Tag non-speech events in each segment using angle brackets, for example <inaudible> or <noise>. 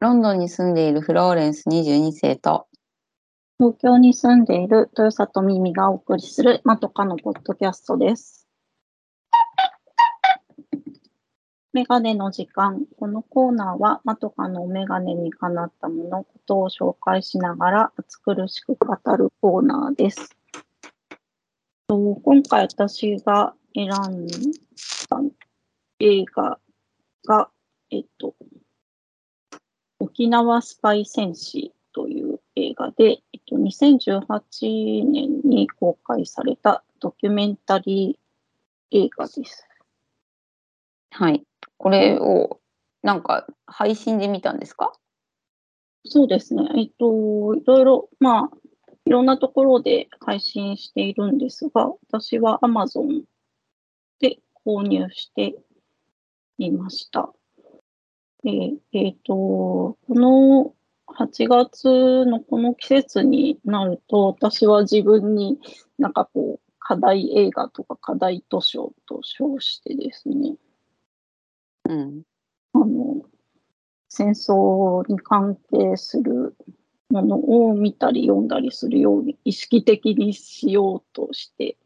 ロンドンに住んでいるフローレンス22世と、東京に住んでいる豊里ミミがお送りするまとかのポッドキャストです。メガネの時間。このコーナーは、まとかのメガネにかなったもの、ことを紹介しながら、暑苦しく語るコーナーです。と今回私が選んだ映画が、えっと、沖縄スパイ戦士という映画で、えっと、2018年に公開されたドキュメンタリー映画です。はい。これを、なんか、配信で見たんですか？そうですね。えっと、いろいろ、まあ、いろんなところで配信しているんですが、私は Amazon で購入していました。でえっと、この8月のこの季節になると、私は自分になんかこう、課題映画とか課題図書と称してですね、うん。あの、戦争に関係するものを見たり読んだりするように意識的にしようとして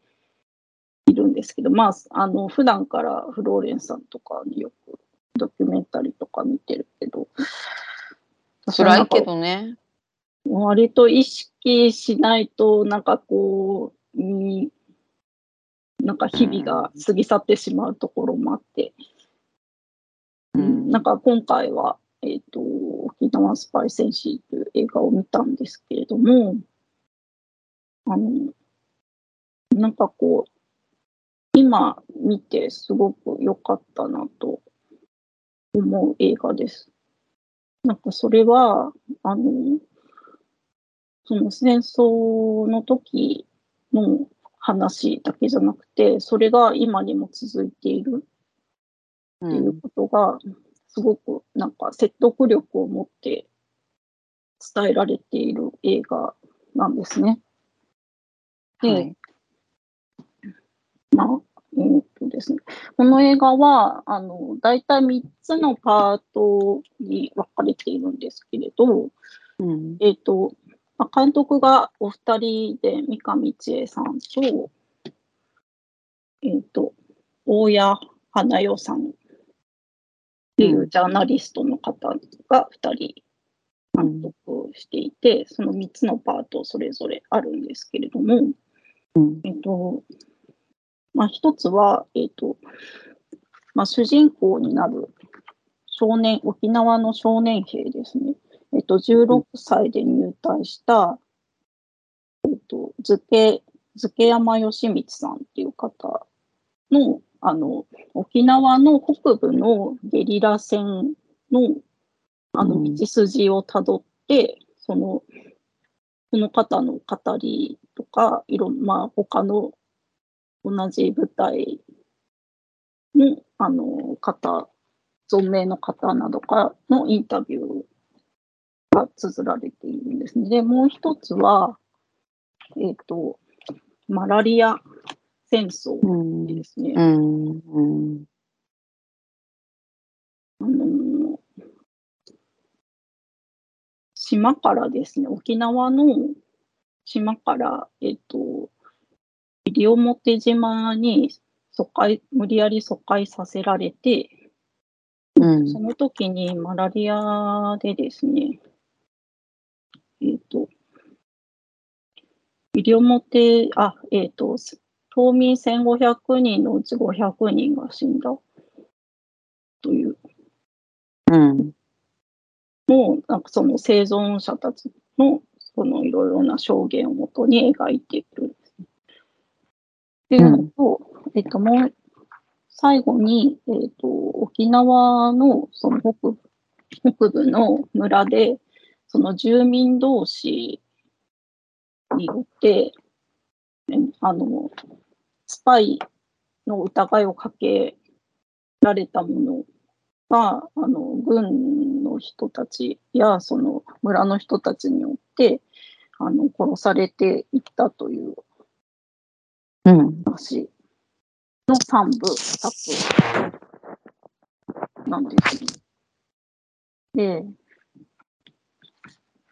いるんですけど、まあ、あの、普段からフローレンさんとかによくドキュメンタリーとか見てるけど、辛いけどね。割と意識しないと、なんかこう、になんか日々が過ぎ去ってしまうところもあって、うん。なんか今回は、えっ、と、沖縄スパイ戦士という映画を見たんですけれども、あの、なんかこう、今見てすごく良かったなと思う映画です。なんかそれは、あの、その戦争の時の話だけじゃなくて、それが今にも続いているう。っていうんことが、すごくなんか説得力を持って伝えられている映画なんですね。で、はい。まあ、えーっとですね、この映画は、あの、大体3つのパートに分かれているんですけれど、うん。えーっと、まあ監督がお二人で、三上千恵さんと、えーっと、大谷花代さんっていうジャーナリストの方が2人監督していて、その3つのパートそれぞれあるんですけれども、うん。えっと、まあ、一つは、えっと、まあ、主人公になる少年、沖縄の少年兵ですね。えっと、16歳で入隊した、えっと、漬け、漬山義光さんっていう方の、あの、沖縄の北部のゲリラ戦の、あの、うん道筋をたどって、その、この方の語りとか、いろんまあ、他の同じ舞台の、あの、方、存命の方などからのインタビューが綴られているんですね。で、もう一つは、えっ、と、マラリア戦争うん。ですね。うん。うん。あの島からですね、沖縄の島から、えっと、西表島に疎開、無理やり疎開させられて、うんその時にマラリアでですね、えっと、西表、あ、えっと、島民1500人のうち500人が死んだといううん。の、なんかその生存者たちの、そのいろいろな証言をもとに描いている。っていうのと、えっと、もう、最後に、えっと、沖縄のその北部、北部の村で、その住民同士によって、ねあの、スパイの疑いをかけられたものが、あの、軍の人たちや、その村の人たちによって、あの、殺されていったといううん。話の三部作なんですね。で、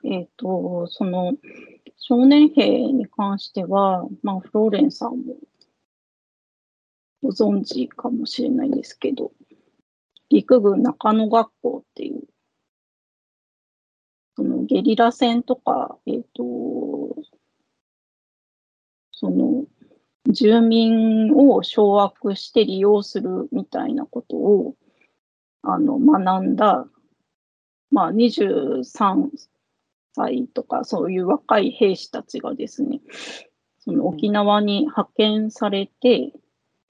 えっ、と、その、少年兵に関しては、まあ、フローレンさんもご存知かもしれないですけど、陸軍中野学校っていう、そのゲリラ戦とか、えっ、と、その、住民を掌握して利用するみたいなことを、あの、学んだ、まあ、23歳とか、そういう若い兵士たちがですね、その沖縄に派遣されて、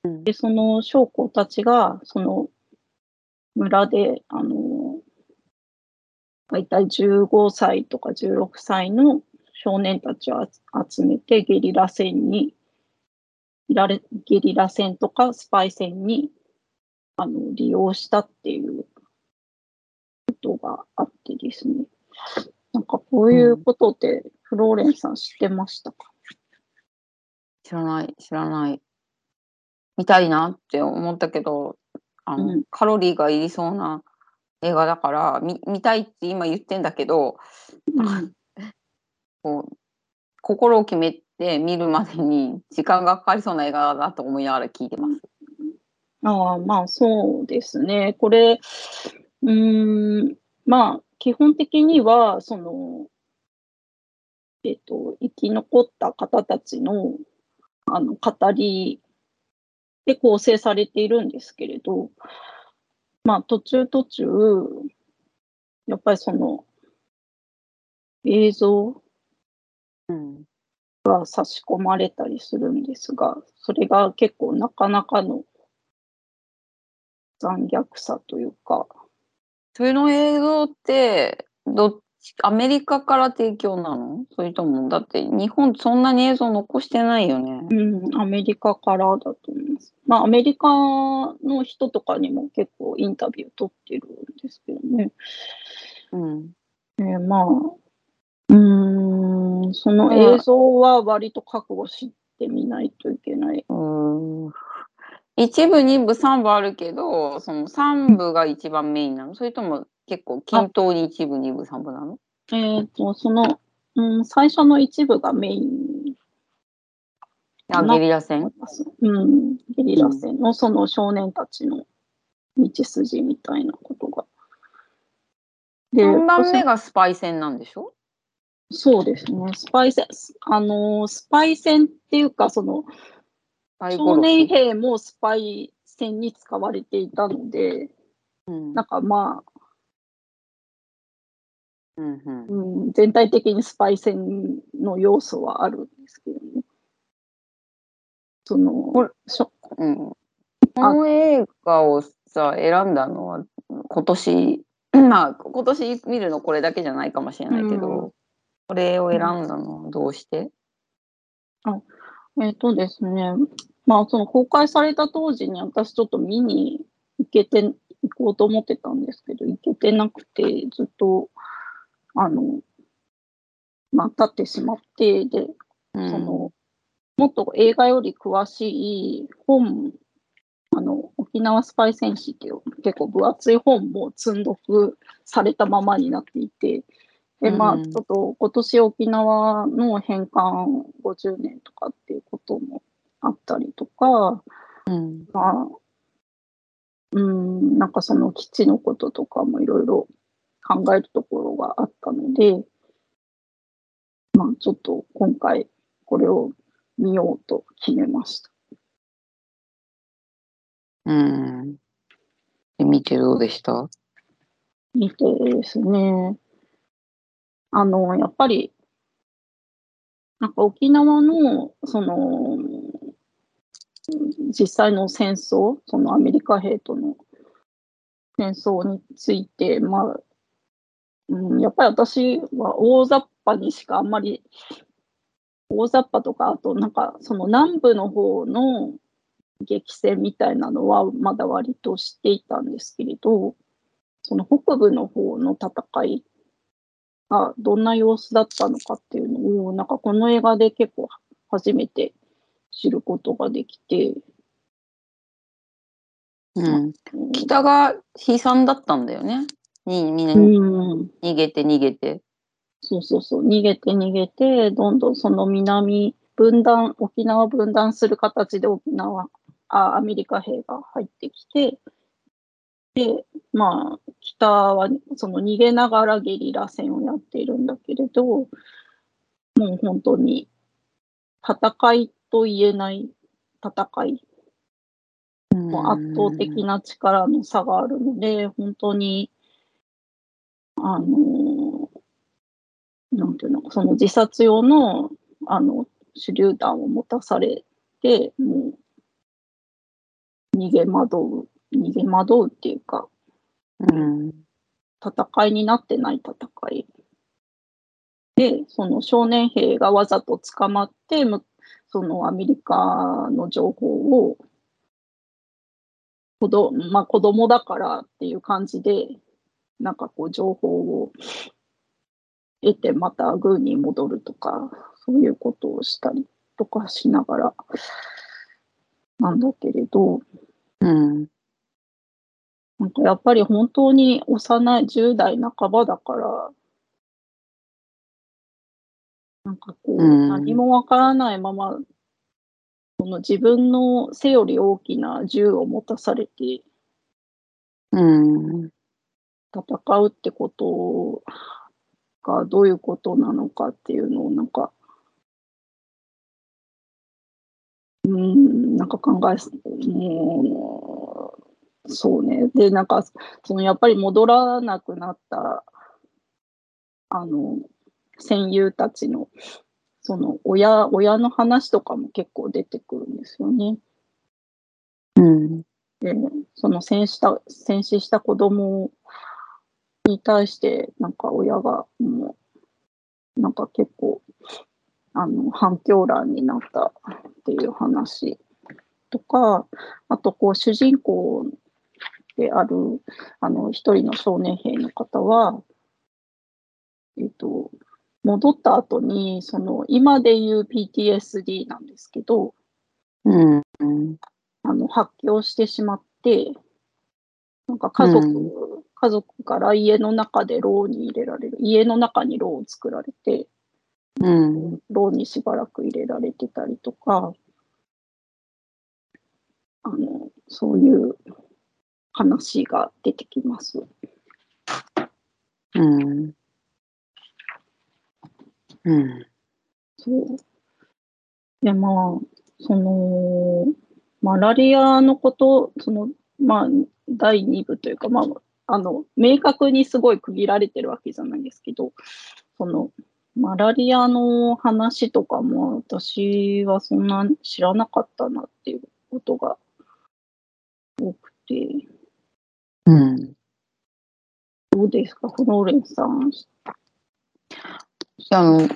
うん。で、その将校たちが、その村で、あの、大体15歳とか16歳の少年たちを集めてゲリラ戦に、ゲリゲリラ戦とかスパイ戦にあの利用したっていうことがあってですね。なんかこういうことってフローレンさん知ってましたか、知らない、知らない。見たいなって思ったけど、あの、うんカロリーがいりそうな映画だから、み見たいって今言ってんだけど、うん <laughs> こう心を決めて見るまでに時間がかかりそうな映画だと思いながら聞いてます。ああ、まあそうですね。これ、うーん、まあ基本的には、その、えっと、生き残った方たちの、あの、語りで構成されているんですけれど、まあ途中途中、やっぱりその、映像うん。が差し込まれたりするんですが、それが結構なかなかの残虐さというか、それの映像って、どっち、アメリカから提供なの？それとも、だって日本そんなに映像残してないよね。うん、アメリカからだと思います。まあ、アメリカの人とかにも結構インタビュー取ってるんですけどね。うん。えーまあ、うーん、その映像は割と覚悟してみないといけない。うーん。一部、二部、三部あるけど、その三部が一番メインなの？それとも結構均等に一部、二部、三部なの？えっ、と、その、うん、最初の一部がメインあ、ゲリラ戦？うん、ゲリラ戦のその少年たちの道筋みたいなことが。で三番目がスパイ戦なんでしょ？そうですね、スパイ戦、あのー、スパイ戦っていうか、その、少。年兵もスパイ戦に使われていたので、うん。なんかまあ、うんうん。うん、全体的にスパイ戦の要素はあるんですけどね。そのしょうん。この映画をさ選んだのは今年まあ今年見るのこれだけじゃないかもしれないけど、うこれを選んだのはどうして、えっ、とですね、まあ、その公開された当時に私ちょっと見に行けて、行こうと思ってたんですけど、行けてなくて、ずっと、あの、まあ、経ってしまって、で、うん。その、もっと映画より詳しい本、あの、沖縄スパイ戦士っていう結構分厚い本も積んどくされたままになっていて、で、まあ、うん。ちょっと今年沖縄の返還50年とかっていうこともあったりとか、うん。まあ、うん、なんかその基地のこととかもいろいろ考えるところがあったので、まあちょっと今回これを見ようと決めました。うん。で見てどうでした？見てですね、あの、やっぱり、なんか沖縄の、その、実際の戦争、そのアメリカ兵との戦争について、まあ、うん、やっぱり私は大雑把にしかあんまり、大雑把とか、あとなんかその南部の方の激戦みたいなのはまだ割と知っていたんですけれど、その北部の方の戦いがどんな様子だったのかっていうのを、なんかこの映画で結構初めて知ることができて、うん、北が悲惨だったんだよね。にみんなうん、逃げて逃げて、そそうそうそう、逃げて逃げて、どんどんその南、分断、沖縄分断する形で沖縄、あアメリカ兵が入ってきて、で、まあ、北はその逃げながらゲリラ戦をやっているんだけれど、もう本当に戦いと言えない戦い、もう圧倒的な力の差があるので、本当に、あの、なんていうの、その自殺用の、あの、手榴弾を持たされて、もう、逃げ惑う、逃げ惑うっていうか、うん。戦いになってない戦い。で、その少年兵がわざと捕まって、そのアメリカの情報を、子どまあ、子供だからっていう感じで、なんかこう情報を得てまた軍に戻るとか、そういうことをしたりとかしながらなんだけれど、うん。なんかやっぱり本当に幼い10代半ばだから、なんかこう、何もわからないまま、その自分の背より大きな銃を持たされて、うん、戦うってことがどういうことなのかっていうのをなんか、うん、なんか考え、もう、そうね。で、なんか、そのやっぱり戻らなくなった、あの、戦友たちの、その親、親の話とかも結構出てくるんですよね。うん。で、その戦死した、戦死した子供に対して、なんか親がもう、なんか結構、あの、反響欄になったっていう話とか、あと、こう、主人公である、あの、一人の少年兵の方は、えっと、戻った後に、その、今で言う PTSD なんですけど、うん、あの、発狂してしまって、なんか家族、うん、家族から家の中で牢に入れられる、家の中に牢を作られて、うん、牢にしばらく入れられてたりとか、あの、そういう話が出てきます。うん。うん。そう。で、まあ、その、マラリアのこと、その、まあ、第2部というか、まあ、あの、明確にすごい区切られてるわけじゃないんですけど、その、マラリアの話とかも私はそんな知らなかったなっていうことが多くて。うん。どうですか、フローレンさん。あの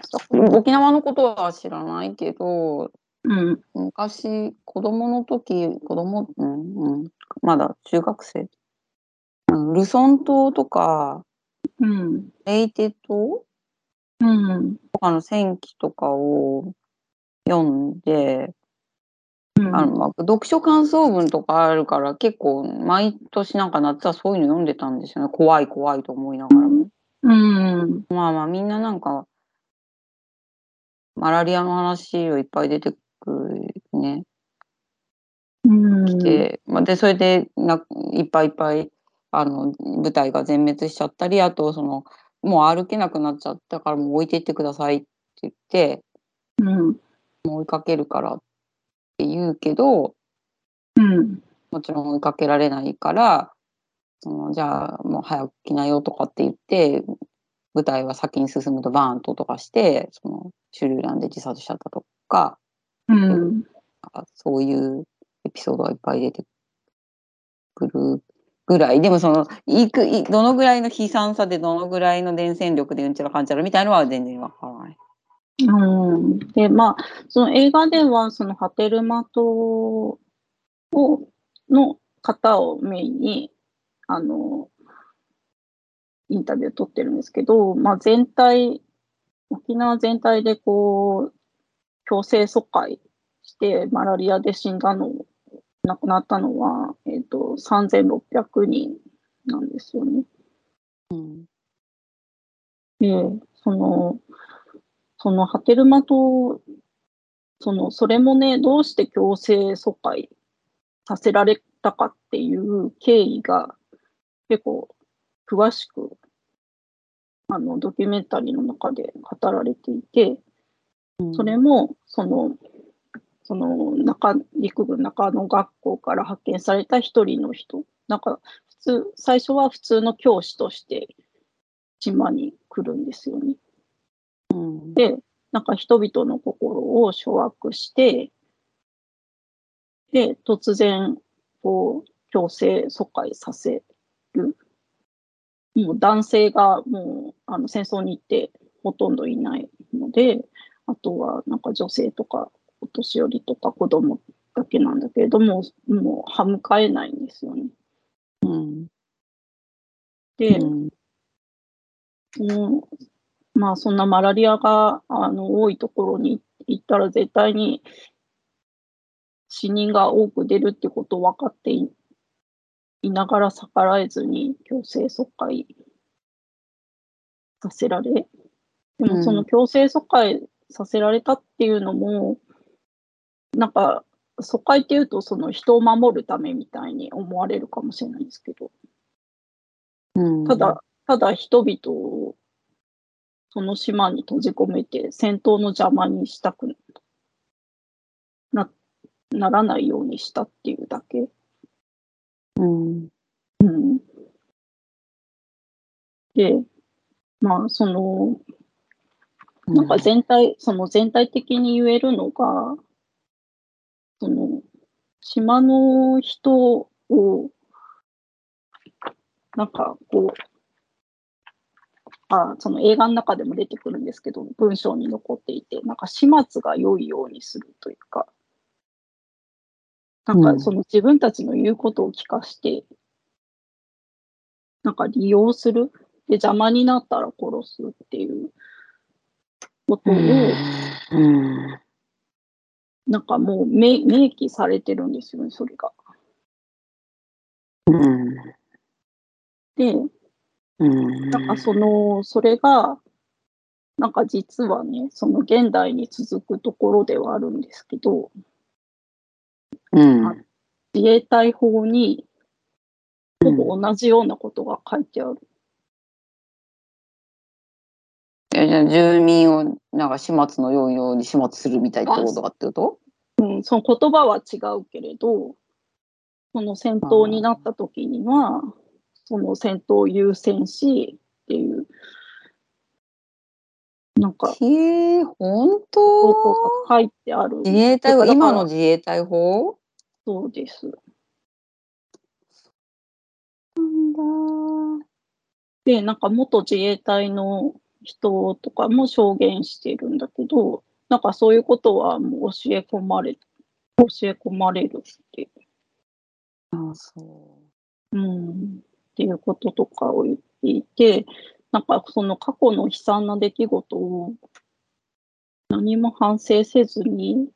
沖縄のことは知らないけど、うん、昔子供の時子供、うんうん、まだ中学生。ルソン島とか、うん、レイテ島、うん、とかの戦記とかを読んで、うん、あのまあ、読書感想文とかあるから結構毎年なんか夏はそういうの読んでたんですよね。怖い怖いと思いながらも。うん、まあまあみんななんかマラリアの話をいっぱい出てくるね。うん、来て、まあ、でそれでないっぱいいっぱいあの舞台が全滅しちゃったりあとそのもう歩けなくなっちゃったからもう置いていってくださいって言って、うん、もう追いかけるからって言うけど、うん、もちろん追いかけられないからそのじゃあもう早く来なよとかって言って舞台は先に進むとバーンととかしてその手榴弾で自殺しちゃったとか、うん、そういうエピソードがいっぱい出てくるぐらい。でもそのいくいどのぐらいの悲惨さでどのぐらいの伝染力でうんちゃらかんちゃらみたいのは全然わからない。うん、でまあその映画ではそのハテルマ島をの方をメインにあのインタビューを取ってるんですけど、まあ、全体沖縄全体でこう強制疎開してマラリアで死んだの亡くなったのは、えーと、3600人なんですよね。うん、で、その、その波照間島、その、それもね、どうして強制疎開させられたかっていう経緯が結構詳しく、あの、ドキュメンタリーの中で語られていて、それも、その、その中陸軍中野学校から派遣された一人の人、なんか普通、最初は普通の教師として島に来るんですよね。うん、で、なんか人々の心を掌握して、で、突然、こう、強制疎開させる。もう男性がもうあの戦争に行ってほとんどいないので、あとはなんか女性とかお年寄りとか子供だけなんだけれども、もう歯向かえないんですよね。うん、で、うんうんまあそんなマラリアがあの多いところに行ったら絶対に死人が多く出るってことを分かっていながら逆らえずに強制疎開させられ、でもその強制疎開させられたっていうのも、うん、なんか疎開っていうとその人を守るためみたいに思われるかもしれないんですけど、うん、ただただ人々をその島に閉じ込めて戦闘の邪魔にしたくなならないようにしたっていうだけ。うん。うん。で、まあ、その、なんか全体、その全体的に言えるのが、その、島の人を、なんかこう、あその映画の中でも出てくるんですけど、文章に残っていて、なんか始末が良いようにするというか、なんかその自分たちの言うことを聞かして、なんか利用する？で、邪魔になったら殺すっていう。ことを、なんかもう明明記されてるんですよね、それが。で、なんかその、それが、なんか実はね、その現代に続くところではあるんですけど、うん、自衛隊法にほぼ同じようなことが書いてある。うん、じゃ住民をなんか始末のようように始末するみたいなことかってこと？うん、その言葉は違うけれど、その戦闘になった時には、その戦闘を優先しっていう、なんか、へえ、本当？が書いてある。自衛隊法、今の自衛隊法？そうです。なんだ。で、なんか元自衛隊の人とかも証言してるんだけど、なんかそういうことはもう教え込まれ、教え込まれるって。ああ、そう。うん。っていうこととかを言っていて、なんかその過去の悲惨な出来事を何も反省せずに、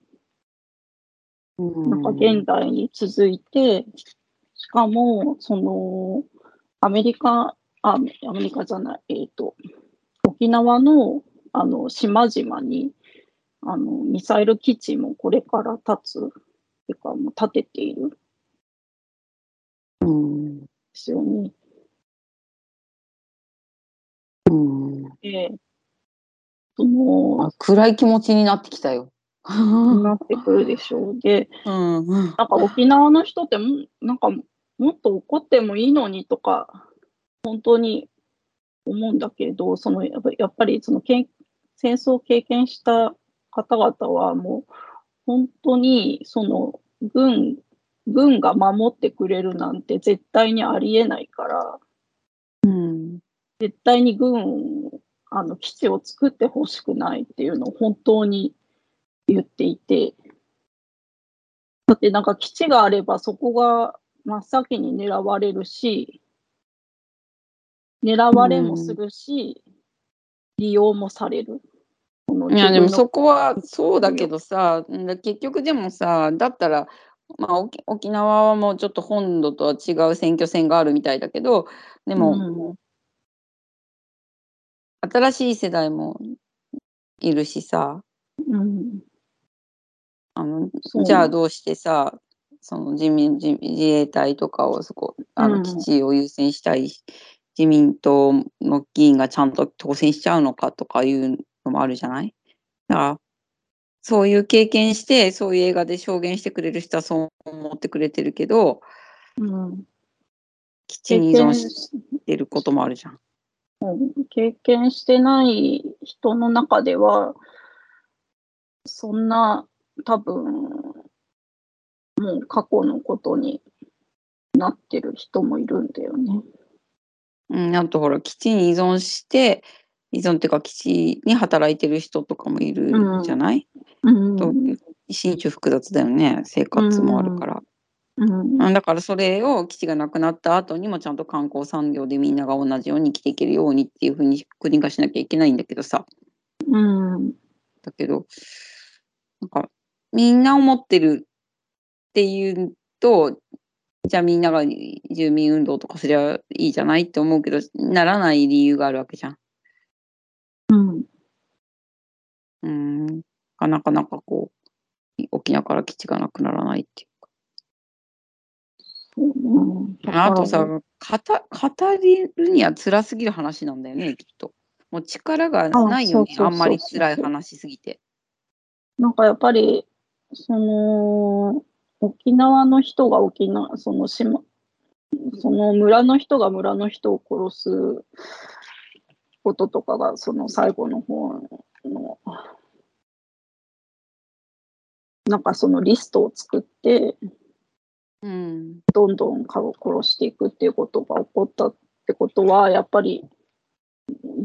なんか現代に続いて、しかも、その、アメリカ、あ、アメリカじゃない、えっ、ー、と、沖縄の、あの、島々に、あの、ミサイル基地もこれから建つ、っていうか、もう建てている。うん。ですよね。うん。で、その、暗い気持ちになってきたよ。<laughs> なってくるでしょう。で、うん、なんか沖縄の人っても、なんかもっと怒ってもいいのにとか、本当に思うんだけど、そのやっぱりその戦争を経験した方々はもう本当にその軍軍が守ってくれるなんて絶対にありえないから、うん、絶対に軍あの基地を作ってほしくないっていうのを本当に言っていて、だってなんか基地があればそこが真っ先に狙われるし、狙われもするし、うん、利用もされる。いやでもそこはそうだけどさ結局でもさだったらまあ、沖縄はもうちょっと本土とは違う選挙戦があるみたいだけどでも、新しい世代もいるしさ、うん。あのじゃあどうしてさ、その自民自自衛隊とかをそこあうん。の基地を優先したい自民党の議員がちゃんと当選しちゃうのかとかいうのもあるじゃない？だからそういう経験してそういう映画で証言してくれる人はそう思ってくれてるけどうん。基地に依存してることもあるじゃん。うん経験してない人の中では、そんな多分、もう過去のことになってる人もいるんだよね。うん、あとほら基地に依存して依存っていうか基地に働いてる人とかもいるじゃない、うん。と心中複雑だよね生活もあるから、うん。うんだからそれを基地がなくなった後にもちゃんと観光産業でみんなが同じように生きていけるようにっていうふうに国がしなきゃいけないんだけどさうん。だけどなんかみんな思ってるっていうとじゃあみんなが住民運動とかすりゃいいじゃない？って思うけどならない理由があるわけじゃん。うん。うん、なかなかこう沖縄から基地がなくならないっていううんか。あとさ、語語るには辛すぎる話なんだよね、きっと。もう力がないようそうそうそうあんまり辛い話すぎて。なんかやっぱり、その、沖縄の人が沖縄、その島、その村の人が村の人を殺すこととかが、その最後の方の、なんかそのリストを作って、うん、どんどん顔を殺していくっていうことが起こったってことは、やっぱり、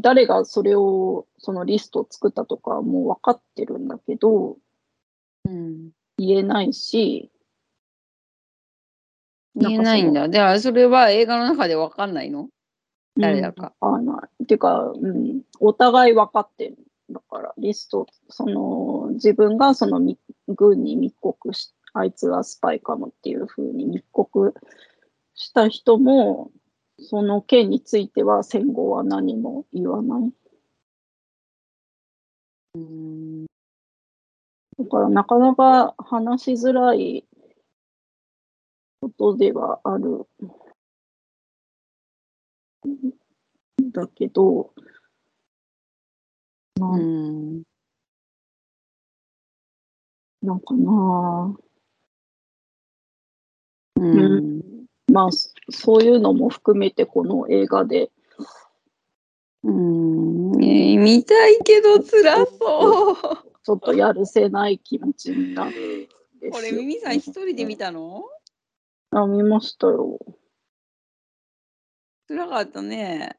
誰がそれを、そのリストを作ったとかはもう分かってるんだけど、うん。言えないし、言えないんだ。では、それは映画の中でわかんないの？誰だか。うん、わかんない。てか、うん、お互い分かってる。だから、リスト、その、自分がその軍に密告し、あいつはスパイかもっていうふうに密告した人も、その件については戦後は何も言わない。うんだから、なかなか話しづらいことではある。だけど、なうん。なんかな。ううん。まあ、そそういうのも含めてこの映画で、うん。ねえ見たいけど辛そう。ちょっとやるせない気持ちになるこれ、ミミさん一人で見たの？あ、見ましたよ。辛かったね。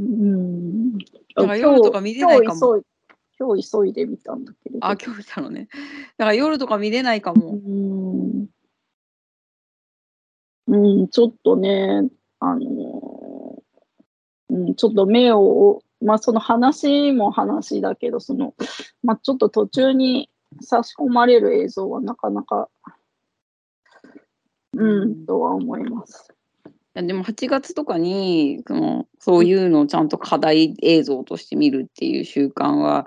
うん。だから夜とか見れないかも今日急いで見たんだけれど。あ、今日見たのね。だから夜とか見れないかうも。ん。うん、ちょっとね、あの、うん、ちょっと目を、まあその話も話だけど、その、まあちょっと途中に差し込まれる映像はなかなか、うん、とは思います。いやでも8月とかにそのそういうのをちゃんと課題映像として見るっていう習慣は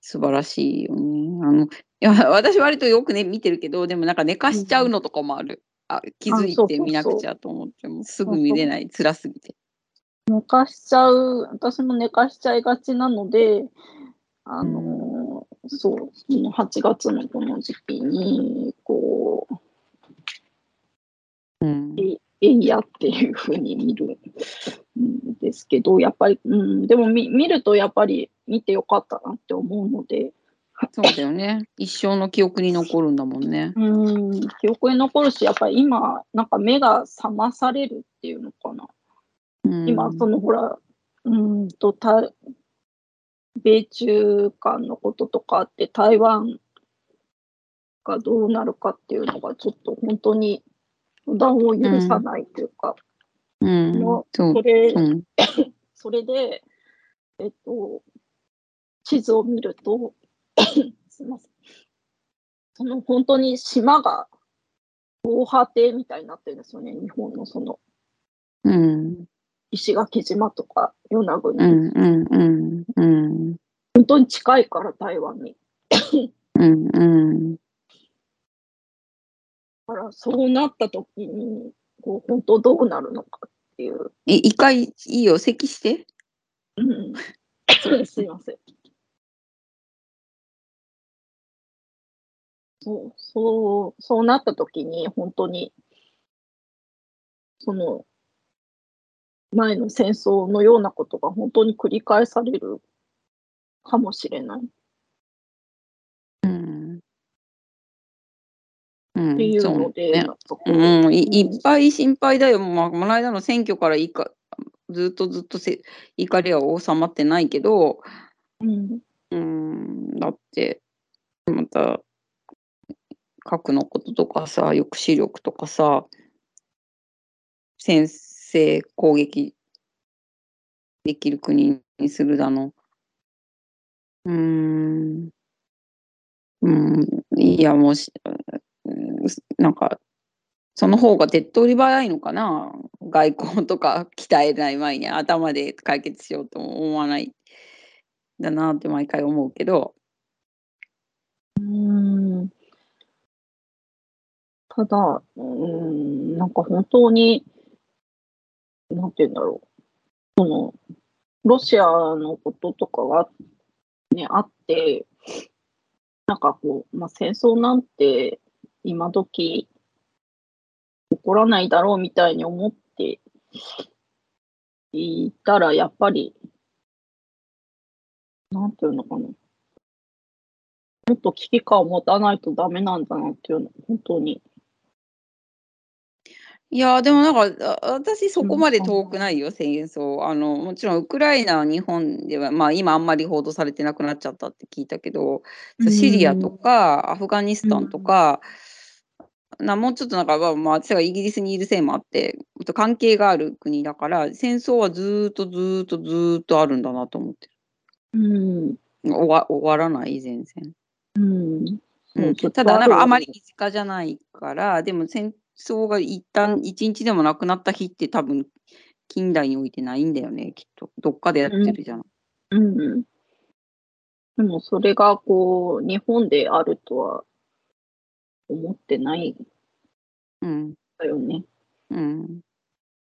素晴らしいよね。あのいや <laughs> 私割とよくね見てるけどでもなんか寝かしちゃうのとかもある。あ気づいて見なくちゃと思ってもすぐ見れない辛すぎて。寝かしちゃう、私も寝かしちゃいがちなので、あの、そう、その8月のこの時期に、こう、うんええいやっていうふうに見るんですけど、やっぱり、うん、でも見見るとやっぱり見てよかったなって思うので、そうだよね。一生の記憶に残るんだもんね。<laughs> うん、記憶に残るし、やっぱり今、なんか目が覚まされるっていうのかな。うん、今、そのほら、うんと、た米中間のこととかあって、台湾がどうなるかっていうのが、ちょっと本当に予断を許さないというか、うん。のそれう。んそれで、えっと、地図を見ると、<coughs> すみません。その本当に島が防波堤みたいになってるんですよね、日本のその。うん石垣島とか与那国、うん。うん。うん。うん。本当に近いから台湾に。うん。うん。だからそうなった時にこう本当どうなるのかっていう。え一回いいよ。咳して。うん、すいません。そう、そう、そうなった時に本当にその前の戦争のようなことが本当に繰り返されるかもしれないっうんうんていうので、ねなんかこううん、いいっぱい心配だよ。まあ、この間の選挙からいいかずっとずっとせ怒りは収まってないけど、うん、うん、だって、また、核のこととかさ、抑止力とかさ、先制攻撃できる国にするだの。うーん、うん、いや、もうし、うんなんか、その方が手っ取り早いのかな？外交とか鍛えない前に頭で解決しようと思わないだなって毎回思うけど、うん。ただ、うん、なんか本当に、なんて言うんだろう。その、ロシアのこととかが、ね、あって、なんかこう、まあ、戦争なんて今時起こらないだろうみたいに思っていたら、やっぱり、なんていうのかな。もっと危機感を持たないとダメなんだなっていうの、本当に。いやでもなんかあ私そこまで遠くないよ、戦争。あのもちろんウクライナは日本では、まあ、今あんまり報道されてなくなっちゃったって聞いたけど、シリアとかアフガニスタンとか、なもうちょっとなんか、まあまあ、私がイギリスにいるせいもあって関係がある国だから戦争はずーっとずーっとずーっとあるんだなと思ってうん。る終わ終わらない全然。うん。うん、ただなんかあまり身近じゃないからでも戦争が一旦一日でもなくなった日って多分近代においてないんだよねきっとどっかでやってるじゃん。とあるうん。でもそれがこう、日本であるとは思ってない。んうん。だよね。うん、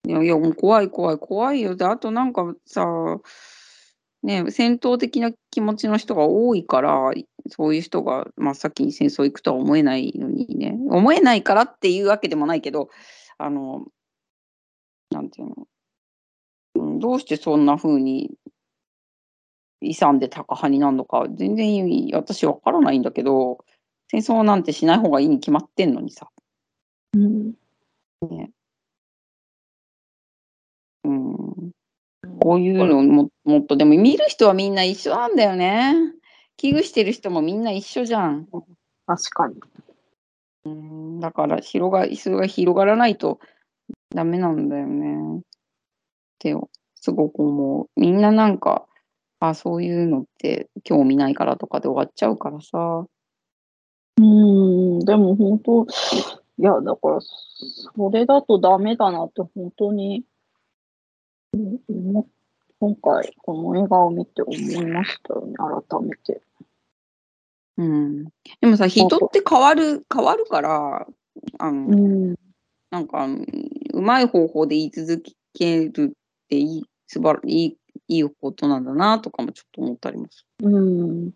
いやいやもう怖い怖い怖いよ。であとなんかさね戦闘的な気持ちの人が多いからそういう人が真っ先に戦争行くとは思えないのにね。思えないからっていうわけでもないけどあのなんていうの、うん、どうしてそんな風に勇んで高派になるのか全然私わからないんだけど戦争なんてしない方がいいに決まってんのにさ。うん。うんこういうのももっとでも見る人はみんな一緒なんだよね。危惧してる人もみんな一緒じゃん。確かに。うんだから広がそれが広がらないとダメなんだよね。ってすごく思う。みんななんかあそういうのって興味ないからとかで終わっちゃうからさ。うん。でも本当、いや、だから、それだとダメだなって本当に、うん今回、この映画を見て思いましたよね、改めて。うん、でもさ人って変わる変わるからあの、うん。なんか、うまい方法で言い続けるっていい、すばらいい、いいことなんだなとかもちょっと思ったりもすうん。る。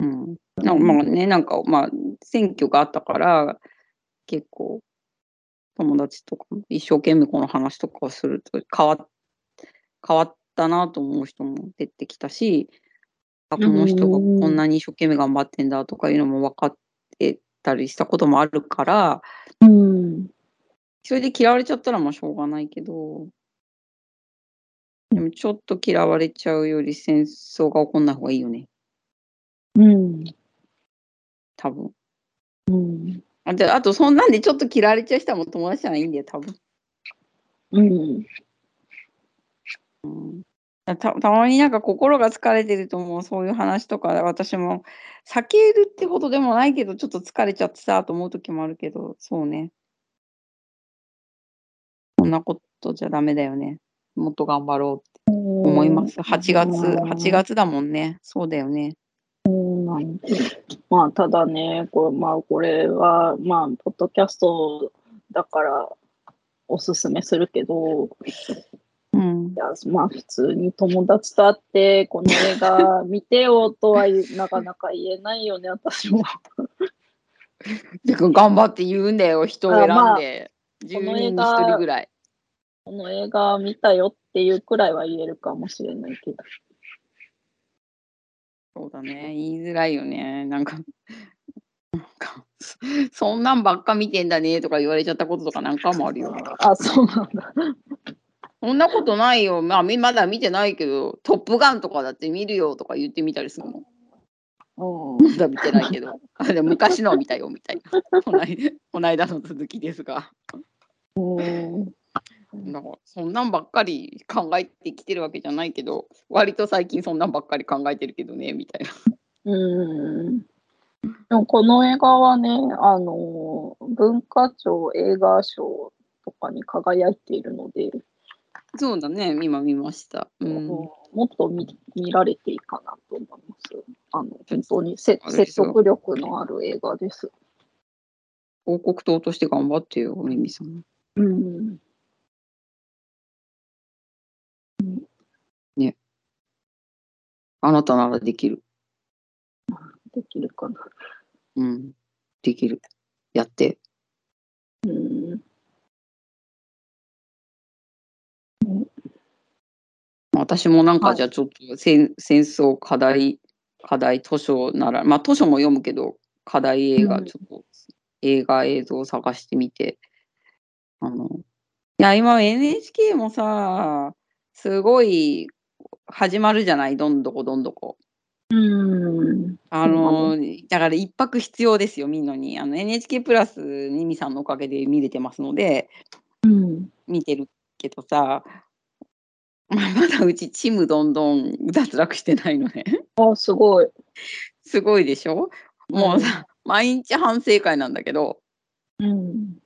うん。なんかまあね、なんかまあ、選挙があったから、結構、友達とかも一生懸命この話とかをすると変わっ変わったなと思う人も出てきたし、あこの人がこんなに一生懸命頑張ってんだとかいうのも分かってたりしたこともあるから、うん。それで嫌われちゃったらまあしょうがないけど、でもちょっと嫌われちゃうより戦争が起こんない方がいいよね、うん。多分。うん。あであと、そんなんでちょっと嫌われちゃう人はもう友達じゃないんだよ、多分。うん。たたまになんか心が疲れてるともうそういう話とか私も避けるってほどでもないけどちょっと疲れちゃってさと思う時もあるけどそうねそんなことじゃダメだよね。もっと頑張ろうって思います。8月、8月だもんね。そうだよね。まあ、ただね、これ、まあ、これは、まあ、ポッドキャストだからおすすめするけど、うんい、やまあ、普通に友達と会って、この映画見てよとはなかなか言えないよね、私も。で頑張って言うんだよ、人を選んで。あまあ10こ人にの映画1人ぐらい。この映画見たよっていうくらいは言えるかもしれないけど。そうだね、言いづらいよね。なんか、なんかそそんなんばっか見てんだねとか言われちゃったこととか何回もあるよ。あ、そうなんだ。そんなことないよ。まあ、みまだ見てないけど、トップガンとかだって見るよとか言ってみたりするもん。うんまだ見てないけど。<laughs> あでも昔のは見たよみたいな。こないこないだの続きですが。うんだからそんなんばっかり考えてきてるわけじゃないけど、割と最近そんなんばっかり考えてるけどね、みたいな。うん。でもこの映画はね、あの、文化庁映画賞とかに輝いているので、そうだね、今見ました。うん。もっと見見られていいかなと思います。あの、本当に説得力のある映画です。広告塔として頑張ってよ、ミミさん。うん。あなたならできる。できるかな。うん。できる。やって。うん。私もなんかはいじゃあちょっと戦戦争課題、課題図書なら、まあ図書も読むけど、課題映画、うんちょっと映画映像を探してみて、あの、いや、今 NHK もさ、すごい始まるじゃない、どんどこどんどこ。うん。あの、だから一泊必要ですよ、見るのに。あの NHK プラス、ミミさんのおかげで見れてますので、うん。見てるけどさ、まあまだうちちむどんどん脱落してないのね。あ、すごい。すごいでしょ？もうさ、毎日反省会なんだけど、うん。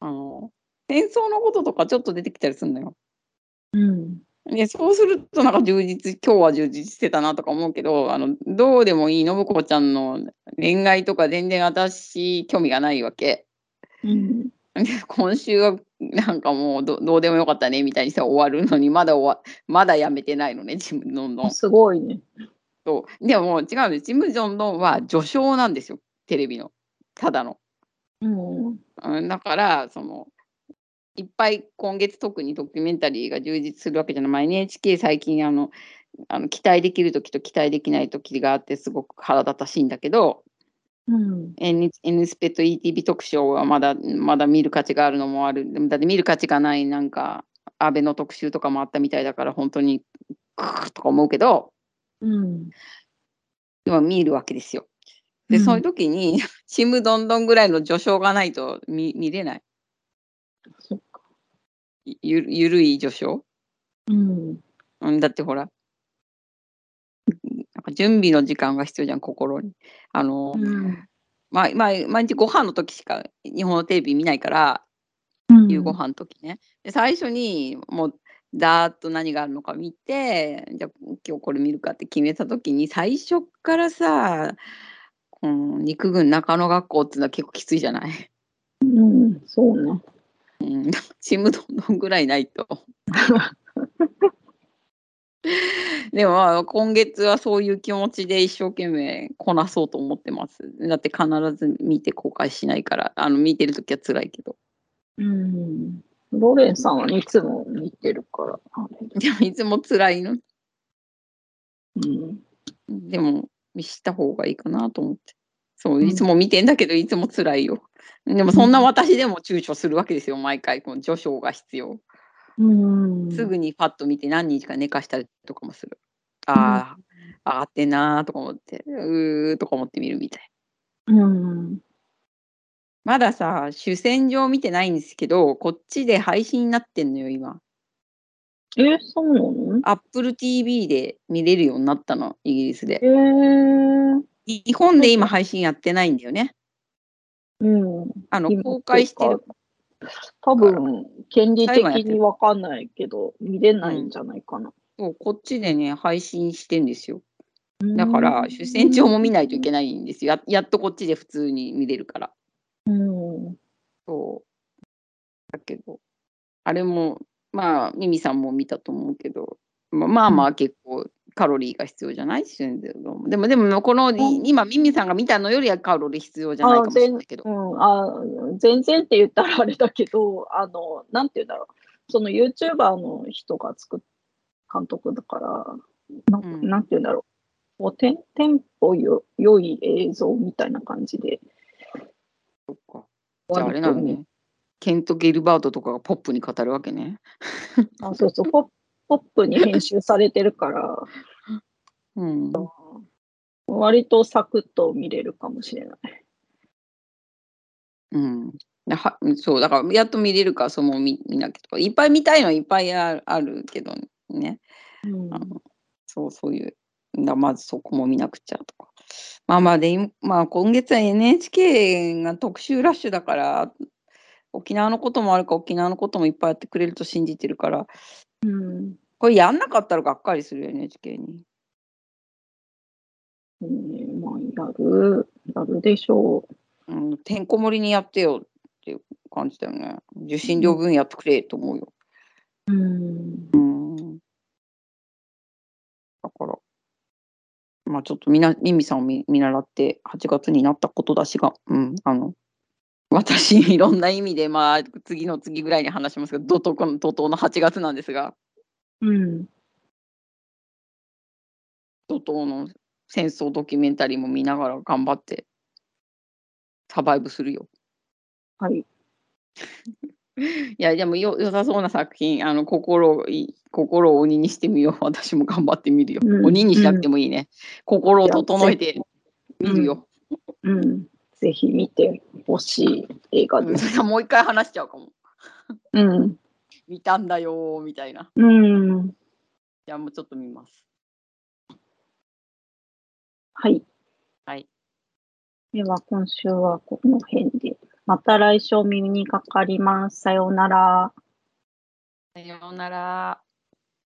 あの、戦争のこととかちょっと出てきたりするのよ。うん。で、そうするとなんか充実、今日は充実してたなとか思うけど、あの、どうでもいい信子ちゃんの恋愛とか全然私興味がないわけ。うん。で今週はなんかもうどどうでもよかったねみたいにさ終わるのにまだ終わまだやめてないのねジム・どんどんすごいね。とでももう違うんですジム・ジョンドンは序章なんですよテレビのただの、うん。うん、だからそのいっぱい今月特にドキュメンタリーが充実するわけじゃない、まあ、NHK 最近あのあの期待できる時と期待できない時があってすごく腹立たしいんだけどうん。N, N スペと ETV 特賞はまだまだ見る価値があるのもある。でもだって見る価値がないなんか安倍の特集とかもあったみたいだから本当にクーとか思うけどうん。今見るわけですよ。で、うんそういう時に <laughs> ちむどんどんぐらいの序章がないと見見れない。ゆゆるい序章、うん。うん、だってほらなんか準備の時間が必要じゃん心に。あの、うん。まあまあ、毎日ご飯の時しか日本のテレビ見ないから夕ご飯の時ね。で最初にもうざーっと何があるのか見てじゃあ今日これ見るかって決めた時に最初からさ、うん、陸軍中野学校っていうのは結構きついじゃない？うん。そうね。うん、<laughs> ちむどんどんぐらいないと。<laughs> でもまあ今月はそういう気持ちで一生懸命こなそうと思ってます。だって必ず見て後悔しないからあの見てる時は辛いけど。うん。ロレンさんはいつも見てるから。でもいつも辛いの？うん。でも、見した方がいいかなと思って。そうう、んいつも見てんだけど、いつも辛いよ。でも、そんな私でも躊躇するわけですよ、毎回。この序章が必要。うん。すぐにパッと見て何日か寝かしたりとかもする。ああ、上がってんなーとか思って、うーとか思って見るみたい。うん。まださ、主戦場見てないんですけど、こっちで配信になってんのよ、今。え、そうなの？Apple TV で見れるようになったの、イギリスでえ。ー。日本で今配信やってないんだよね。うん。あの今公開してる多分、権利的にわかんないけど、見れないんじゃないかな。そうこっちでね、配信してんですよ。だから、主戦場も見ないといけないんですよ。ややっとこっちで普通に見れるから。うん。そう。だけど、あれも、まあ、ミミさんも見たと思うけど、まあまあまあ結構カロリーが必要じゃない？でも、でも、この、ん今、ミミさんが見たのよりはカロリー必要じゃないかもしれないけどう。ん、あ全然って言ったらあれだけど、<laughs> あの、なんて言うんだろう。その YouTuber の人が作っ監督だから、ななんて言うんだろう。もうテンテンポよ良い映像みたいな感じで。そっかじゃああれなのね。ケント・ゲルバートとかがポップに語るわけね。あそうそうポッ、ポップに編集されてるから、うん。割とサクッと見れるかもしれない。うん。ではそう、だから、やっと見れるから、その見見なきゃとか、いっぱい見たいのはいっぱいあるあるけどね。うんあのそう、そういう。だまずそこも見なくちゃとか。まあまあで、今まあ今月は NHK が特集ラッシュだから、沖縄のこともあるから沖縄のこともいっぱいやってくれると信じてるから、うんこれやんなかったらがっかりするよ、NHK に。うんまあ、やる、やるでしょう。うん、てんこ盛りにやってよっていう感じだよね。受信料分やってくれと思うよ。うんうん。だから、まあちょっとみな、ミミさんを見見習って8月になったことだしが、うん、あの、私、いろんな意味で、まあ、次の次ぐらいに話しますけど、怒涛の怒涛の8月なんですが、うん。怒涛の戦争ドキュメンタリーも見ながら頑張って、サバイブするよ。はい。<laughs> いや、でもよ良さそうな作品、あの心をい心を鬼にしてみよう。<laughs> 私も頑張ってみるよ。うん鬼にしなくてもいいね。心を整えてみるよ。うん。ぜひ見てほしい映画うんです。<laughs> もう一回話しちゃうかも。うん。見たんだよーみたいな。うん。いや、もうちょっと見ます。はい。はい。では、今週はこの辺で。また来週お耳にかかります。さようなら。さようなら。